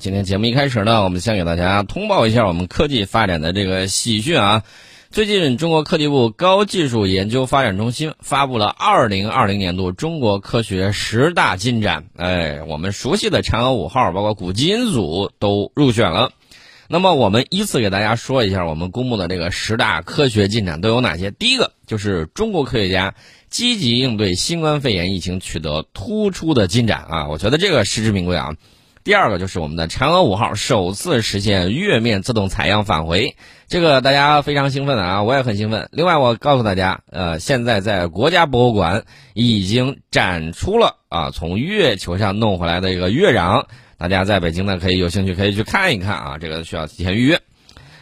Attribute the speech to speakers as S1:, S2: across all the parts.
S1: 今天节目一开始呢，我们先给大家通报一下我们科技发展的这个喜讯啊。最近，中国科技部高技术研究发展中心发布了二零二零年度中国科学十大进展。哎，我们熟悉的嫦娥五号，包括古基因组都入选了。那么，我们依次给大家说一下我们公布的这个十大科学进展都有哪些。第一个就是中国科学家积极应对新冠肺炎疫情取得突出的进展啊，我觉得这个实至名归啊。第二个就是我们的嫦娥五号首次实现月面自动采样返回，这个大家非常兴奋的啊，我也很兴奋。另外，我告诉大家，呃，现在在国家博物馆已经展出了啊，从月球上弄回来的一个月壤，大家在北京呢可以有兴趣可以去看一看啊，这个需要提前预约。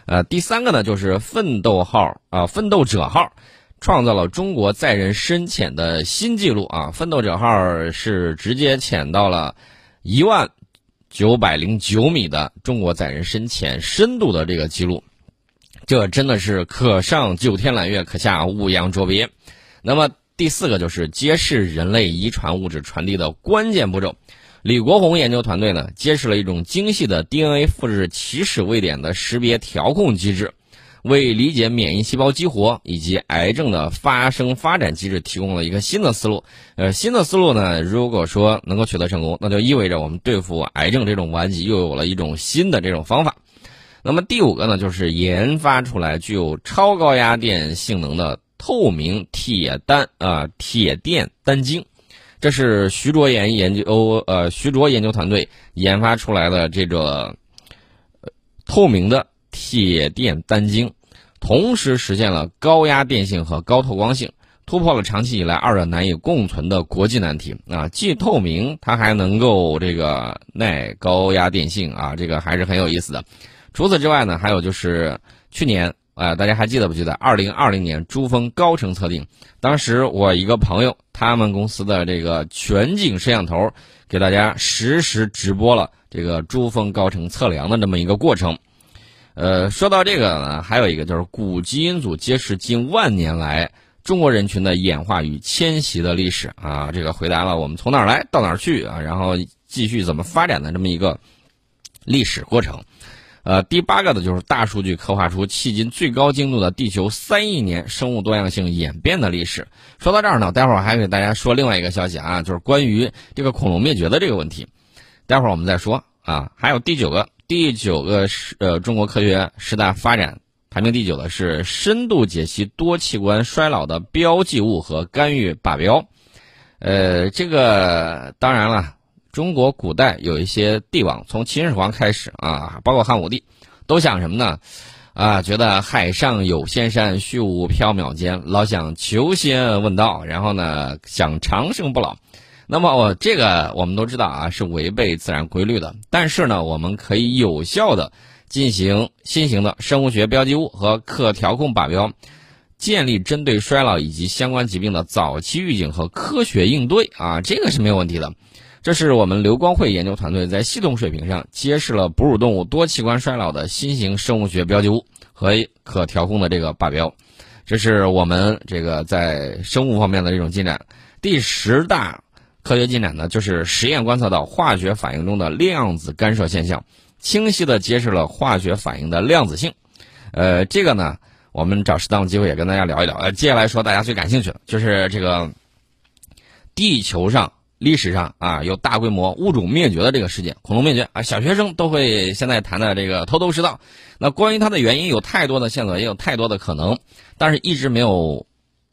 S1: 呃，第三个呢就是奋斗号啊，奋斗者号创造了中国载人深潜的新纪录啊，奋斗者号是直接潜到了一万。九百零九米的中国载人深潜深度的这个记录，这真的是可上九天揽月，可下五洋捉鳖。那么第四个就是揭示人类遗传物质传递的关键步骤。李国宏研究团队呢，揭示了一种精细的 DNA 复制起始位点的识别调控机制。为理解免疫细胞激活以及癌症的发生发展机制提供了一个新的思路。呃，新的思路呢，如果说能够取得成功，那就意味着我们对付癌症这种顽疾又有了一种新的这种方法。那么第五个呢，就是研发出来具有超高压电性能的透明铁单啊铁电单晶，这是徐卓岩研究呃徐卓研究团队研发出来的这个透明的。铁电单晶，同时实现了高压电性和高透光性，突破了长期以来二者难以共存的国际难题啊！既透明，它还能够这个耐高压电性啊，这个还是很有意思的。除此之外呢，还有就是去年啊，大家还记得不记得？二零二零年珠峰高程测定，当时我一个朋友，他们公司的这个全景摄像头给大家实时直播了这个珠峰高程测量的这么一个过程。呃，说到这个呢，还有一个就是古基因组揭示近万年来中国人群的演化与迁徙的历史啊，这个回答了我们从哪儿来到哪儿去啊，然后继续怎么发展的这么一个历史过程。呃，第八个呢，就是大数据刻画出迄今最高精度的地球三亿年生物多样性演变的历史。说到这儿呢，待会儿还给大家说另外一个消息啊，就是关于这个恐龙灭绝的这个问题，待会儿我们再说啊。还有第九个。第九个是呃，中国科学十大发展排名第九的是深度解析多器官衰老的标记物和干预靶标。呃，这个当然了，中国古代有一些帝王，从秦始皇开始啊，包括汉武帝，都想什么呢？啊，觉得海上有仙山，虚无缥缈间，老想求仙问道，然后呢，想长生不老。那么我这个我们都知道啊，是违背自然规律的。但是呢，我们可以有效的进行新型的生物学标记物和可调控靶标，建立针对衰老以及相关疾病的早期预警和科学应对啊，这个是没有问题的。这是我们刘光慧研究团队在系统水平上揭示了哺乳动物多器官衰老的新型生物学标记物和可调控的这个靶标，这是我们这个在生物方面的这种进展。第十大。科学进展呢，就是实验观测到化学反应中的量子干涉现象，清晰的揭示了化学反应的量子性。呃，这个呢，我们找适当的机会也跟大家聊一聊。呃，接下来说大家最感兴趣的，就是这个地球上历史上啊有大规模物种灭绝的这个事件——恐龙灭绝啊，小学生都会现在谈的这个头头是道。那关于它的原因，有太多的线索，也有太多的可能，但是一直没有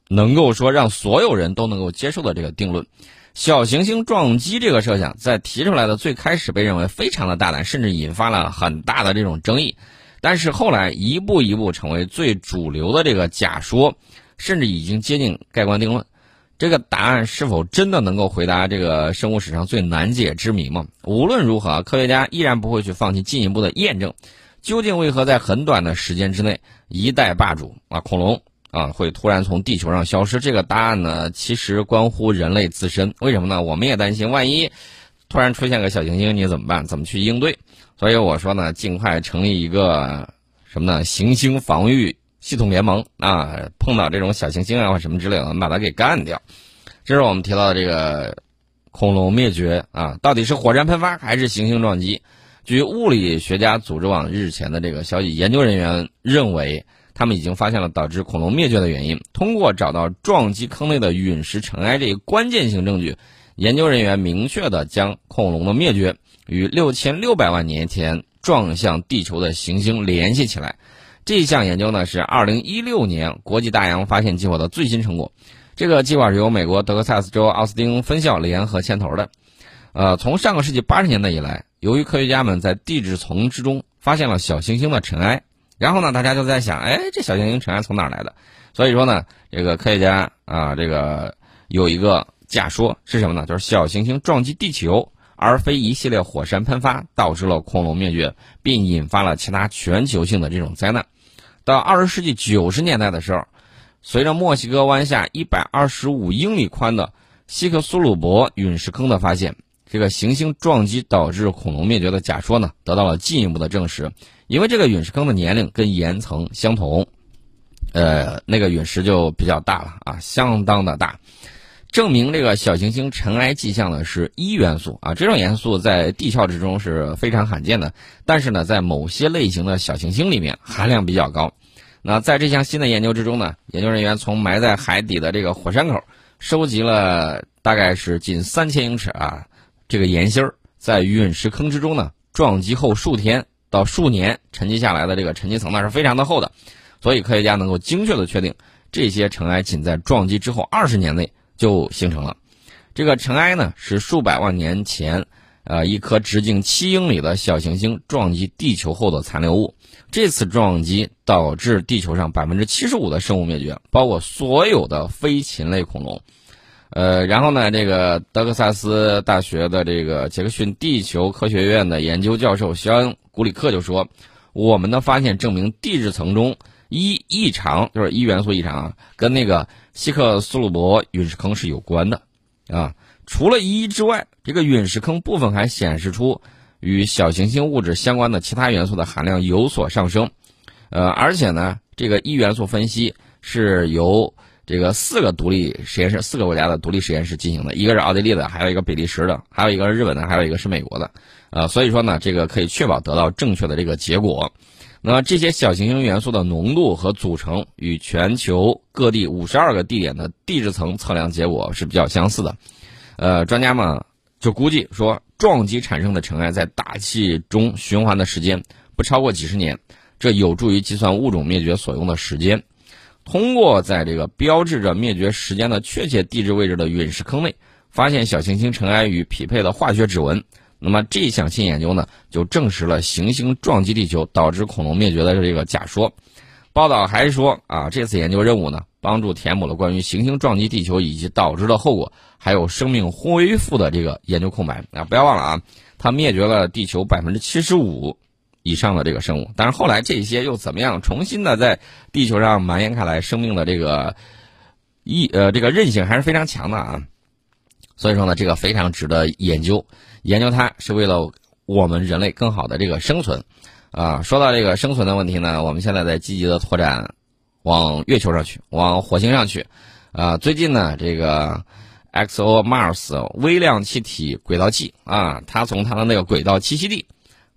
S1: 能够说让所有人都能够接受的这个定论。小行星撞击这个设想在提出来的最开始被认为非常的大胆，甚至引发了很大的这种争议，但是后来一步一步成为最主流的这个假说，甚至已经接近盖棺定论。这个答案是否真的能够回答这个生物史上最难解之谜吗？无论如何，科学家依然不会去放弃进一步的验证。究竟为何在很短的时间之内一代霸主啊恐龙？啊，会突然从地球上消失？这个答案呢，其实关乎人类自身。为什么呢？我们也担心，万一突然出现个小行星，你怎么办？怎么去应对？所以我说呢，尽快成立一个什么呢？行星防御系统联盟啊！碰到这种小行星啊或什么之类的，我们把它给干掉。这是我们提到的这个恐龙灭绝啊，到底是火山喷发还是行星撞击？据物理学家组织网日前的这个消息，研究人员认为，他们已经发现了导致恐龙灭绝的原因。通过找到撞击坑内的陨石尘埃这一关键性证据，研究人员明确的将恐龙的灭绝与六千六百万年前撞向地球的行星联系起来。这项研究呢是二零一六年国际大洋发现计划的最新成果。这个计划是由美国德克萨斯州奥斯汀分校联合牵头的。呃，从上个世纪八十年代以来，由于科学家们在地质层之中发现了小行星的尘埃，然后呢，大家就在想，哎，这小行星尘埃从哪儿来的？所以说呢，这个科学家啊，这个有一个假说是什么呢？就是小行星撞击地球，而非一系列火山喷发导致了恐龙灭绝，并引发了其他全球性的这种灾难。到二十世纪九十年代的时候。随着墨西哥湾下一百二十五英里宽的西克苏鲁伯陨石坑的发现，这个行星撞击导致恐龙灭绝的假说呢，得到了进一步的证实。因为这个陨石坑的年龄跟岩层相同，呃，那个陨石就比较大了啊，相当的大。证明这个小行星尘埃迹象呢是一元素啊，这种元素在地壳之中是非常罕见的，但是呢，在某些类型的小行星里面含量比较高。那在这项新的研究之中呢，研究人员从埋在海底的这个火山口收集了大概是近三千英尺啊，这个岩芯儿在陨石坑之中呢撞击后数天到数年沉积下来的这个沉积层呢是非常的厚的，所以科学家能够精确的确定这些尘埃仅在撞击之后二十年内就形成了。这个尘埃呢是数百万年前，呃一颗直径七英里的小行星撞击地球后的残留物。这次撞击导致地球上百分之七十五的生物灭绝，包括所有的非禽类恐龙。呃，然后呢，这个德克萨斯大学的这个杰克逊地球科学院的研究教授肖恩·古里克就说：“我们的发现证明地质层中一异常，就是一元素异常啊，跟那个希克苏鲁伯陨石坑是有关的啊。除了一之外，这个陨石坑部分还显示出。”与小行星物质相关的其他元素的含量有所上升，呃，而且呢，这个一元素分析是由这个四个独立实验室、四个国家的独立实验室进行的，一个是奥地利的，还有一个比利时的，还有一个是日本的，还有一个是美国的，呃，所以说呢，这个可以确保得到正确的这个结果。那么这些小行星元素的浓度和组成与全球各地五十二个地点的地质层测量结果是比较相似的，呃，专家们就估计说。撞击产生的尘埃在大气中循环的时间不超过几十年，这有助于计算物种灭绝所用的时间。通过在这个标志着灭绝时间的确切地质位置的陨石坑内发现小行星尘埃与匹配的化学指纹，那么这项新研究呢，就证实了行星撞击地球导致恐龙灭绝的这个假说。报道还说啊，这次研究任务呢，帮助填补了关于行星撞击地球以及导致的后果，还有生命恢复的这个研究空白啊！不要忘了啊，它灭绝了地球百分之七十五以上的这个生物，但是后来这些又怎么样重新的在地球上蔓延开来？生命的这个一呃这个韧性还是非常强的啊！所以说呢，这个非常值得研究，研究它是为了我们人类更好的这个生存。啊，说到这个生存的问题呢，我们现在在积极的拓展，往月球上去，往火星上去。啊，最近呢，这个 XO Mars 微量气体轨道器啊，它从它的那个轨道栖息地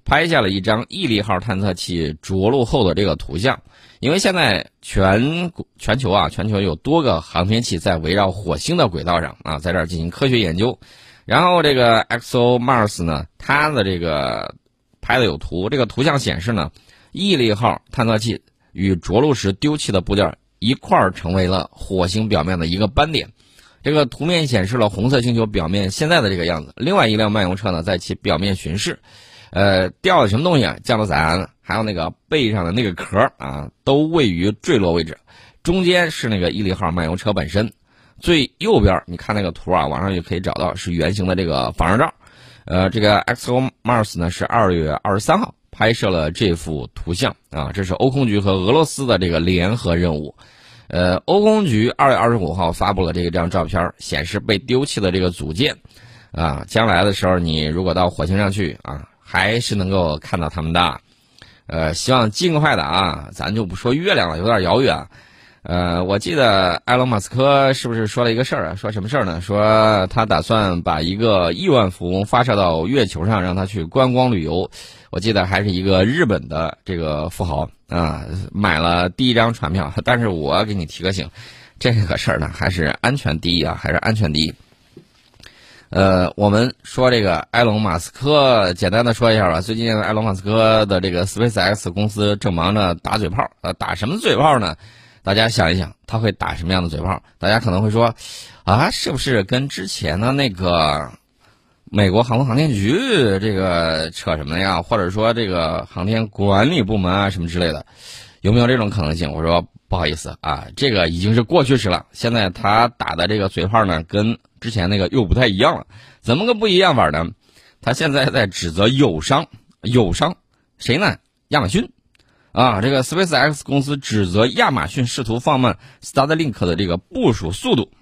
S1: 拍下了一张毅力号探测器着陆后的这个图像。因为现在全全球啊，全球有多个航天器在围绕火星的轨道上啊，在这儿进行科学研究。然后这个 Xo Mars 呢，它的这个。拍的有图，这个图像显示呢，毅力号探测器与着陆时丢弃的部件一块儿成为了火星表面的一个斑点。这个图面显示了红色星球表面现在的这个样子。另外一辆漫游车呢，在其表面巡视，呃，掉了什么东西啊？降落伞，还有那个背上的那个壳啊，都位于坠落位置。中间是那个毅力号漫游车本身，最右边你看那个图啊，网上也可以找到，是圆形的这个防热罩。呃，这个 x o Mars 呢是二月二十三号拍摄了这幅图像啊，这是欧空局和俄罗斯的这个联合任务。呃，欧空局二月二十五号发布了这个张照片，显示被丢弃的这个组件啊，将来的时候你如果到火星上去啊，还是能够看到他们的。呃，希望尽快的啊，咱就不说月亮了，有点遥远。呃，我记得埃隆·马斯克是不是说了一个事儿啊？说什么事儿呢？说他打算把一个亿万富翁发射到月球上，让他去观光旅游。我记得还是一个日本的这个富豪啊，买了第一张船票。但是我给你提个醒，这个事儿呢，还是安全第一啊，还是安全第一。呃，我们说这个埃隆·马斯克，简单的说一下吧。最近埃隆·马斯克的这个 SpaceX 公司正忙着打嘴炮，呃，打什么嘴炮呢？大家想一想，他会打什么样的嘴炮？大家可能会说，啊，是不是跟之前的那个美国航空航天局这个扯什么呀？或者说这个航天管理部门啊什么之类的，有没有这种可能性？我说不好意思啊，这个已经是过去式了。现在他打的这个嘴炮呢，跟之前那个又不太一样了。怎么个不一样法呢？他现在在指责友商，友商谁呢？亚马逊。啊，这个 SpaceX 公司指责亚马逊试图放慢 Starlink 的这个部署速度，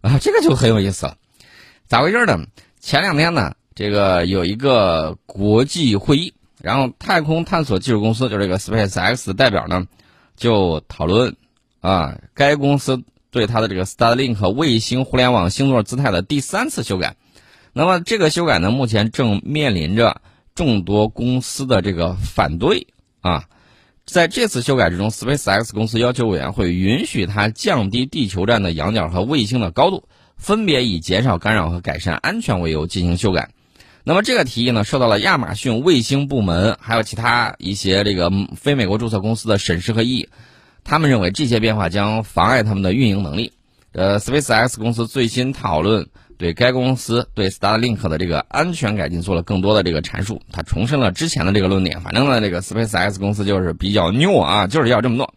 S1: 啊，这个就很有意思了。咋回事呢？前两天呢，这个有一个国际会议，然后太空探索技术公司就这个 SpaceX 代表呢，就讨论啊，该公司对它的这个 Starlink 卫星互联网星座姿态的第三次修改。那么这个修改呢，目前正面临着众多公司的这个反对啊。在这次修改之中，SpaceX 公司要求委员会允许它降低地球站的仰角和卫星的高度，分别以减少干扰和改善安全为由进行修改。那么这个提议呢，受到了亚马逊卫星部门还有其他一些这个非美国注册公司的审视和异议。他们认为这些变化将妨碍他们的运营能力。呃，SpaceX 公司最新讨论。对该公司对 Starlink 的这个安全改进做了更多的这个阐述，他重申了之前的这个论点。反正呢，这个 SpaceX 公司就是比较牛啊，就是要这么做。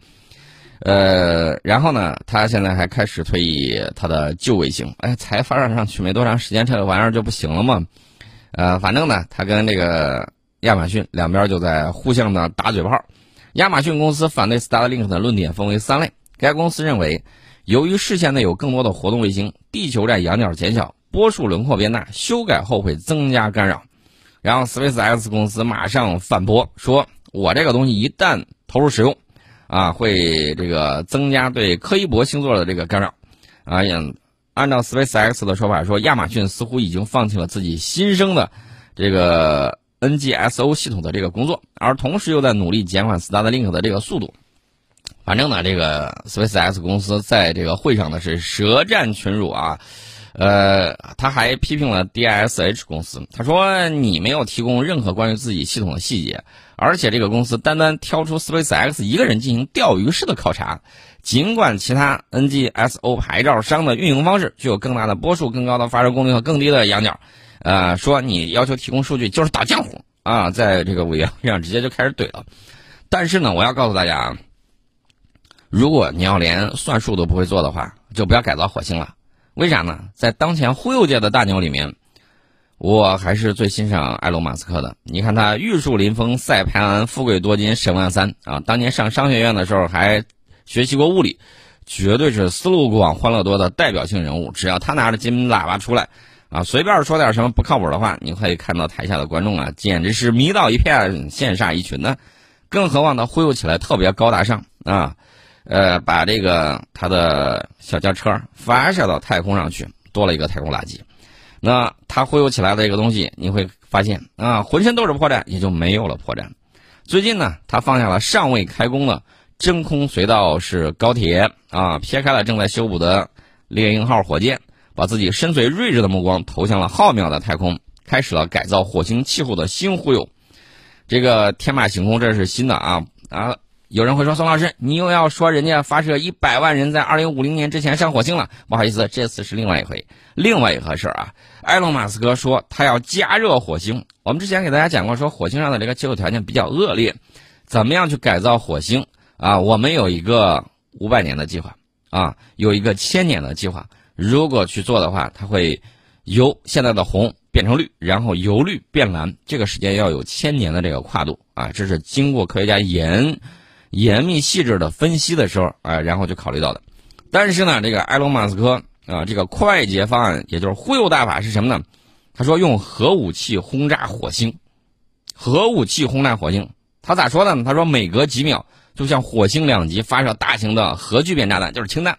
S1: 呃，然后呢，他现在还开始退役他的旧卫星，哎，才发展上去没多长时间，这个玩意儿就不行了吗？呃，反正呢，他跟这个亚马逊两边就在互相的打嘴炮。亚马逊公司反对 Starlink 的论点分为三类，该公司认为。由于视线内有更多的活动卫星，地球站仰角减小，波束轮廓变大，修改后会增加干扰。然后，SpaceX 公司马上反驳说：“我这个东西一旦投入使用，啊，会这个增加对柯伊伯星座的这个干扰。”啊，也按照 SpaceX 的说法说，亚马逊似乎已经放弃了自己新生的这个 NGSO 系统的这个工作，而同时又在努力减缓 Starlink 的这个速度。反正呢，这个 SpaceX 公司在这个会上呢是舌战群儒啊，呃，他还批评了 DISH 公司，他说你没有提供任何关于自己系统的细节，而且这个公司单单挑出 SpaceX 一个人进行钓鱼式的考察，尽管其他 NGSO 牌照商的运营方式具有更大的波数、更高的发射功率和更低的仰角，呃，说你要求提供数据就是打浆糊啊，在这个委员会上直接就开始怼了。但是呢，我要告诉大家啊。如果你要连算术都不会做的话，就不要改造火星了。为啥呢？在当前忽悠界的大牛里面，我还是最欣赏埃隆·马斯克的。你看他玉树临风、赛潘安、富贵多金、神万三啊！当年上商学院的时候还学习过物理，绝对是思路广、欢乐多的代表性人物。只要他拿着金喇叭出来，啊，随便说点什么不靠谱的话，你可以看到台下的观众啊，简直是迷倒一片、羡煞一群呢。更何况他忽悠起来特别高大上啊！呃，把这个他的小轿车发射到太空上去，多了一个太空垃圾。那他忽悠起来的这个东西，你会发现啊，浑身都是破绽，也就没有了破绽。最近呢，他放下了尚未开工的真空隧道是高铁啊，撇开了正在修补的猎鹰号火箭，把自己深邃睿智的目光投向了浩渺的太空，开始了改造火星气候的新忽悠。这个天马行空，这是新的啊啊！有人会说：“宋老师，你又要说人家发射一百万人在二零五零年之前上火星了？”不好意思，这次是另外一回，另外一回事啊。埃隆·马斯克说他要加热火星。我们之前给大家讲过，说火星上的这个气候条件比较恶劣，怎么样去改造火星啊？我们有一个五百年的计划啊，有一个千年的计划。如果去做的话，它会由现在的红变成绿，然后由绿变蓝，这个时间要有千年的这个跨度啊。这是经过科学家严。严密细致的分析的时候，啊，然后就考虑到的。但是呢，这个埃隆·马斯克啊，这个快捷方案，也就是忽悠大法是什么呢？他说用核武器轰炸火星，核武器轰炸火星，他咋说的呢？他说每隔几秒就像火星两极发射大型的核聚变炸弹，就是氢弹，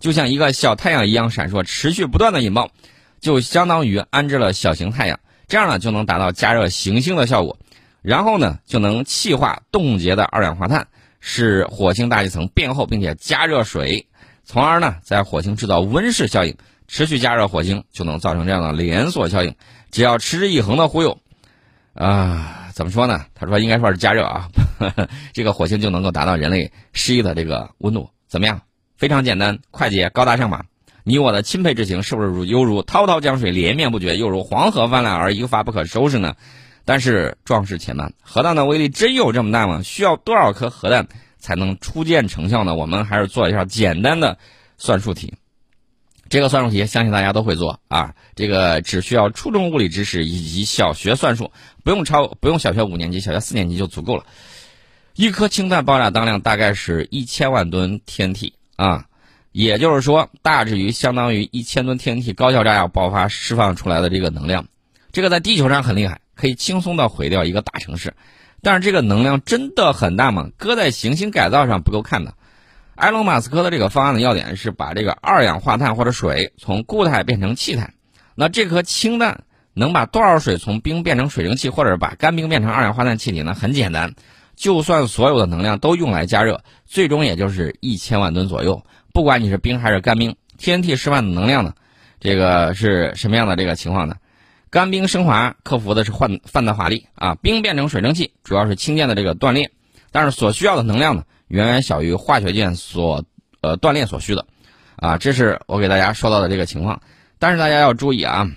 S1: 就像一个小太阳一样闪烁，持续不断的引爆，就相当于安置了小型太阳，这样呢就能达到加热行星的效果，然后呢就能气化冻结的二氧化碳，使火星大气层变厚，并且加热水，从而呢在火星制造温室效应，持续加热火星，就能造成这样的连锁效应。只要持之以恒的忽悠，啊，怎么说呢？他说应该说是加热啊，这个火星就能够达到人类适宜的这个温度，怎么样？非常简单、快捷、高大上吧？你我的钦佩之情是不是如犹如滔滔江水连绵不绝，又如黄河泛滥而一发不可收拾呢？但是壮士且慢，核弹的威力真有这么大吗？需要多少颗核弹才能初见成效呢？我们还是做一下简单的算术题。这个算术题相信大家都会做啊，这个只需要初中物理知识以及小学算术，不用超，不用小学五年级，小学四年级就足够了。一颗氢弹爆炸当量大概是一千万吨 TNT 啊，也就是说，大致于相当于一千吨 TNT 高效炸药爆发释放出来的这个能量。这个在地球上很厉害，可以轻松的毁掉一个大城市。但是这个能量真的很大吗？搁在行星改造上不够看的。埃隆·马斯克的这个方案的要点是把这个二氧化碳或者水从固态变成气态。那这颗氢弹能把多少水从冰变成水蒸气，或者把干冰变成二氧化碳气体呢？很简单，就算所有的能量都用来加热，最终也就是一千万吨左右。不管你是冰还是干冰，TNT 释放的能量呢？这个是什么样的这个情况呢？干冰升华克服的是换范德华力啊，冰变成水蒸气主要是氢键的这个断裂，但是所需要的能量呢？远远小于化学键所呃锻炼所需的，啊，这是我给大家说到的这个情况。但是大家要注意啊，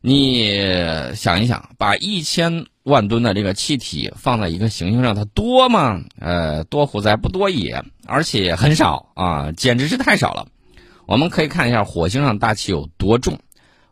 S1: 你想一想，把一千万吨的这个气体放在一个行星上，它多吗？呃，多乎哉？不多也，而且很少啊，简直是太少了。我们可以看一下火星上大气有多重。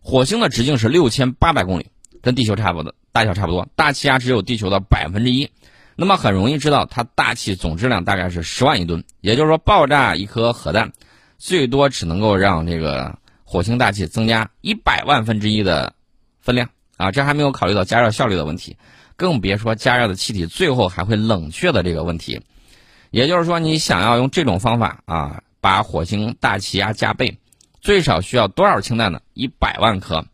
S1: 火星的直径是六千八百公里，跟地球差不多，大小差不多，大气压只有地球的百分之一。那么很容易知道，它大气总质量大概是十万亿吨，也就是说，爆炸一颗核弹，最多只能够让这个火星大气增加一百万分之一的分量啊！这还没有考虑到加热效率的问题，更别说加热的气体最后还会冷却的这个问题。也就是说，你想要用这种方法啊，把火星大气压加倍，最少需要多少氢弹呢？一百万颗。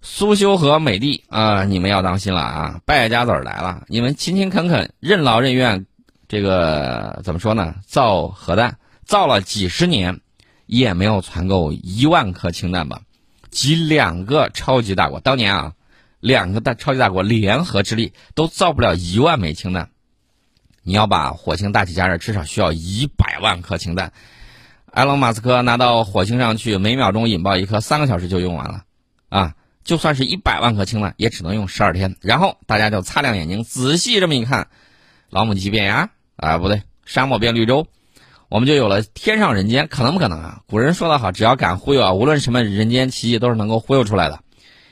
S1: 苏修和美帝啊，你们要当心了啊！败家子儿来了，你们勤勤恳恳、任劳任怨，这个怎么说呢？造核弹造了几十年，也没有攒够一万颗氢弹吧？集两个超级大国当年啊，两个大超级大国联合之力都造不了一万枚氢弹。你要把火星大气加热，至少需要一百万颗氢弹。埃隆·马斯克拿到火星上去，每秒钟引爆一颗，三个小时就用完了，啊！就算是一百万颗氢弹，也只能用十二天。然后大家就擦亮眼睛，仔细这么一看，老母鸡变鸭啊，不对，沙漠变绿洲，我们就有了天上人间，可能不可能啊？古人说的好，只要敢忽悠啊，无论什么人间奇迹都是能够忽悠出来的。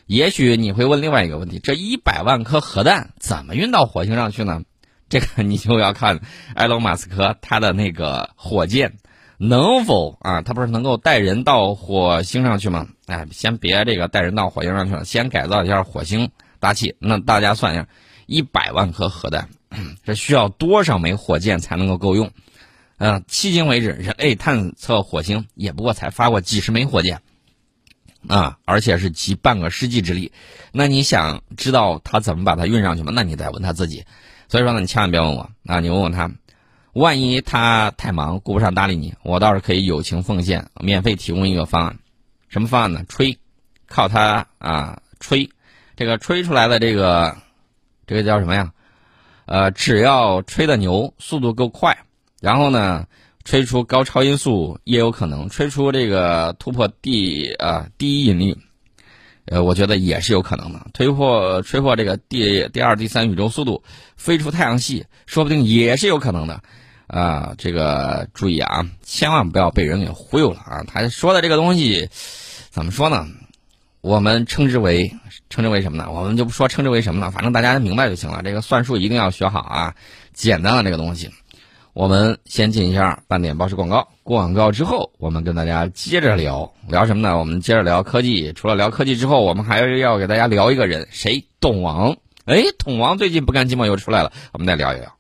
S1: 也许你会问另外一个问题：这一百万颗核弹怎么运到火星上去呢？这个你就要看埃隆·马斯克他的那个火箭。能否啊？他不是能够带人到火星上去吗？哎，先别这个带人到火星上去了，先改造一下火星大气。那大家算一下，一百万颗核弹，这需要多少枚火箭才能够够用？呃，迄今为止，人类探测火星也不过才发过几十枚火箭，啊，而且是集半个世纪之力。那你想知道他怎么把它运上去吗？那你得问他自己。所以说呢，你千万别问我啊，你问问他。万一他太忙顾不上搭理你，我倒是可以友情奉献，免费提供一个方案。什么方案呢？吹，靠它啊吹，这个吹出来的这个，这个叫什么呀？呃，只要吹的牛，速度够快，然后呢，吹出高超音速也有可能，吹出这个突破第啊第一引力，呃，我觉得也是有可能的。吹破吹破这个第第二、第三宇宙速度，飞出太阳系，说不定也是有可能的。啊，这个注意啊，千万不要被人给忽悠了啊！他说的这个东西，怎么说呢？我们称之为称之为什么呢？我们就不说称之为什么了，反正大家明白就行了。这个算术一定要学好啊，简单的这个东西。我们先进一下半点报时广告，过广告之后我们跟大家接着聊聊什么呢？我们接着聊科技。除了聊科技之后，我们还要给大家聊一个人，谁？董王。哎，董王最近不甘寂寞又出来了，我们再聊一聊。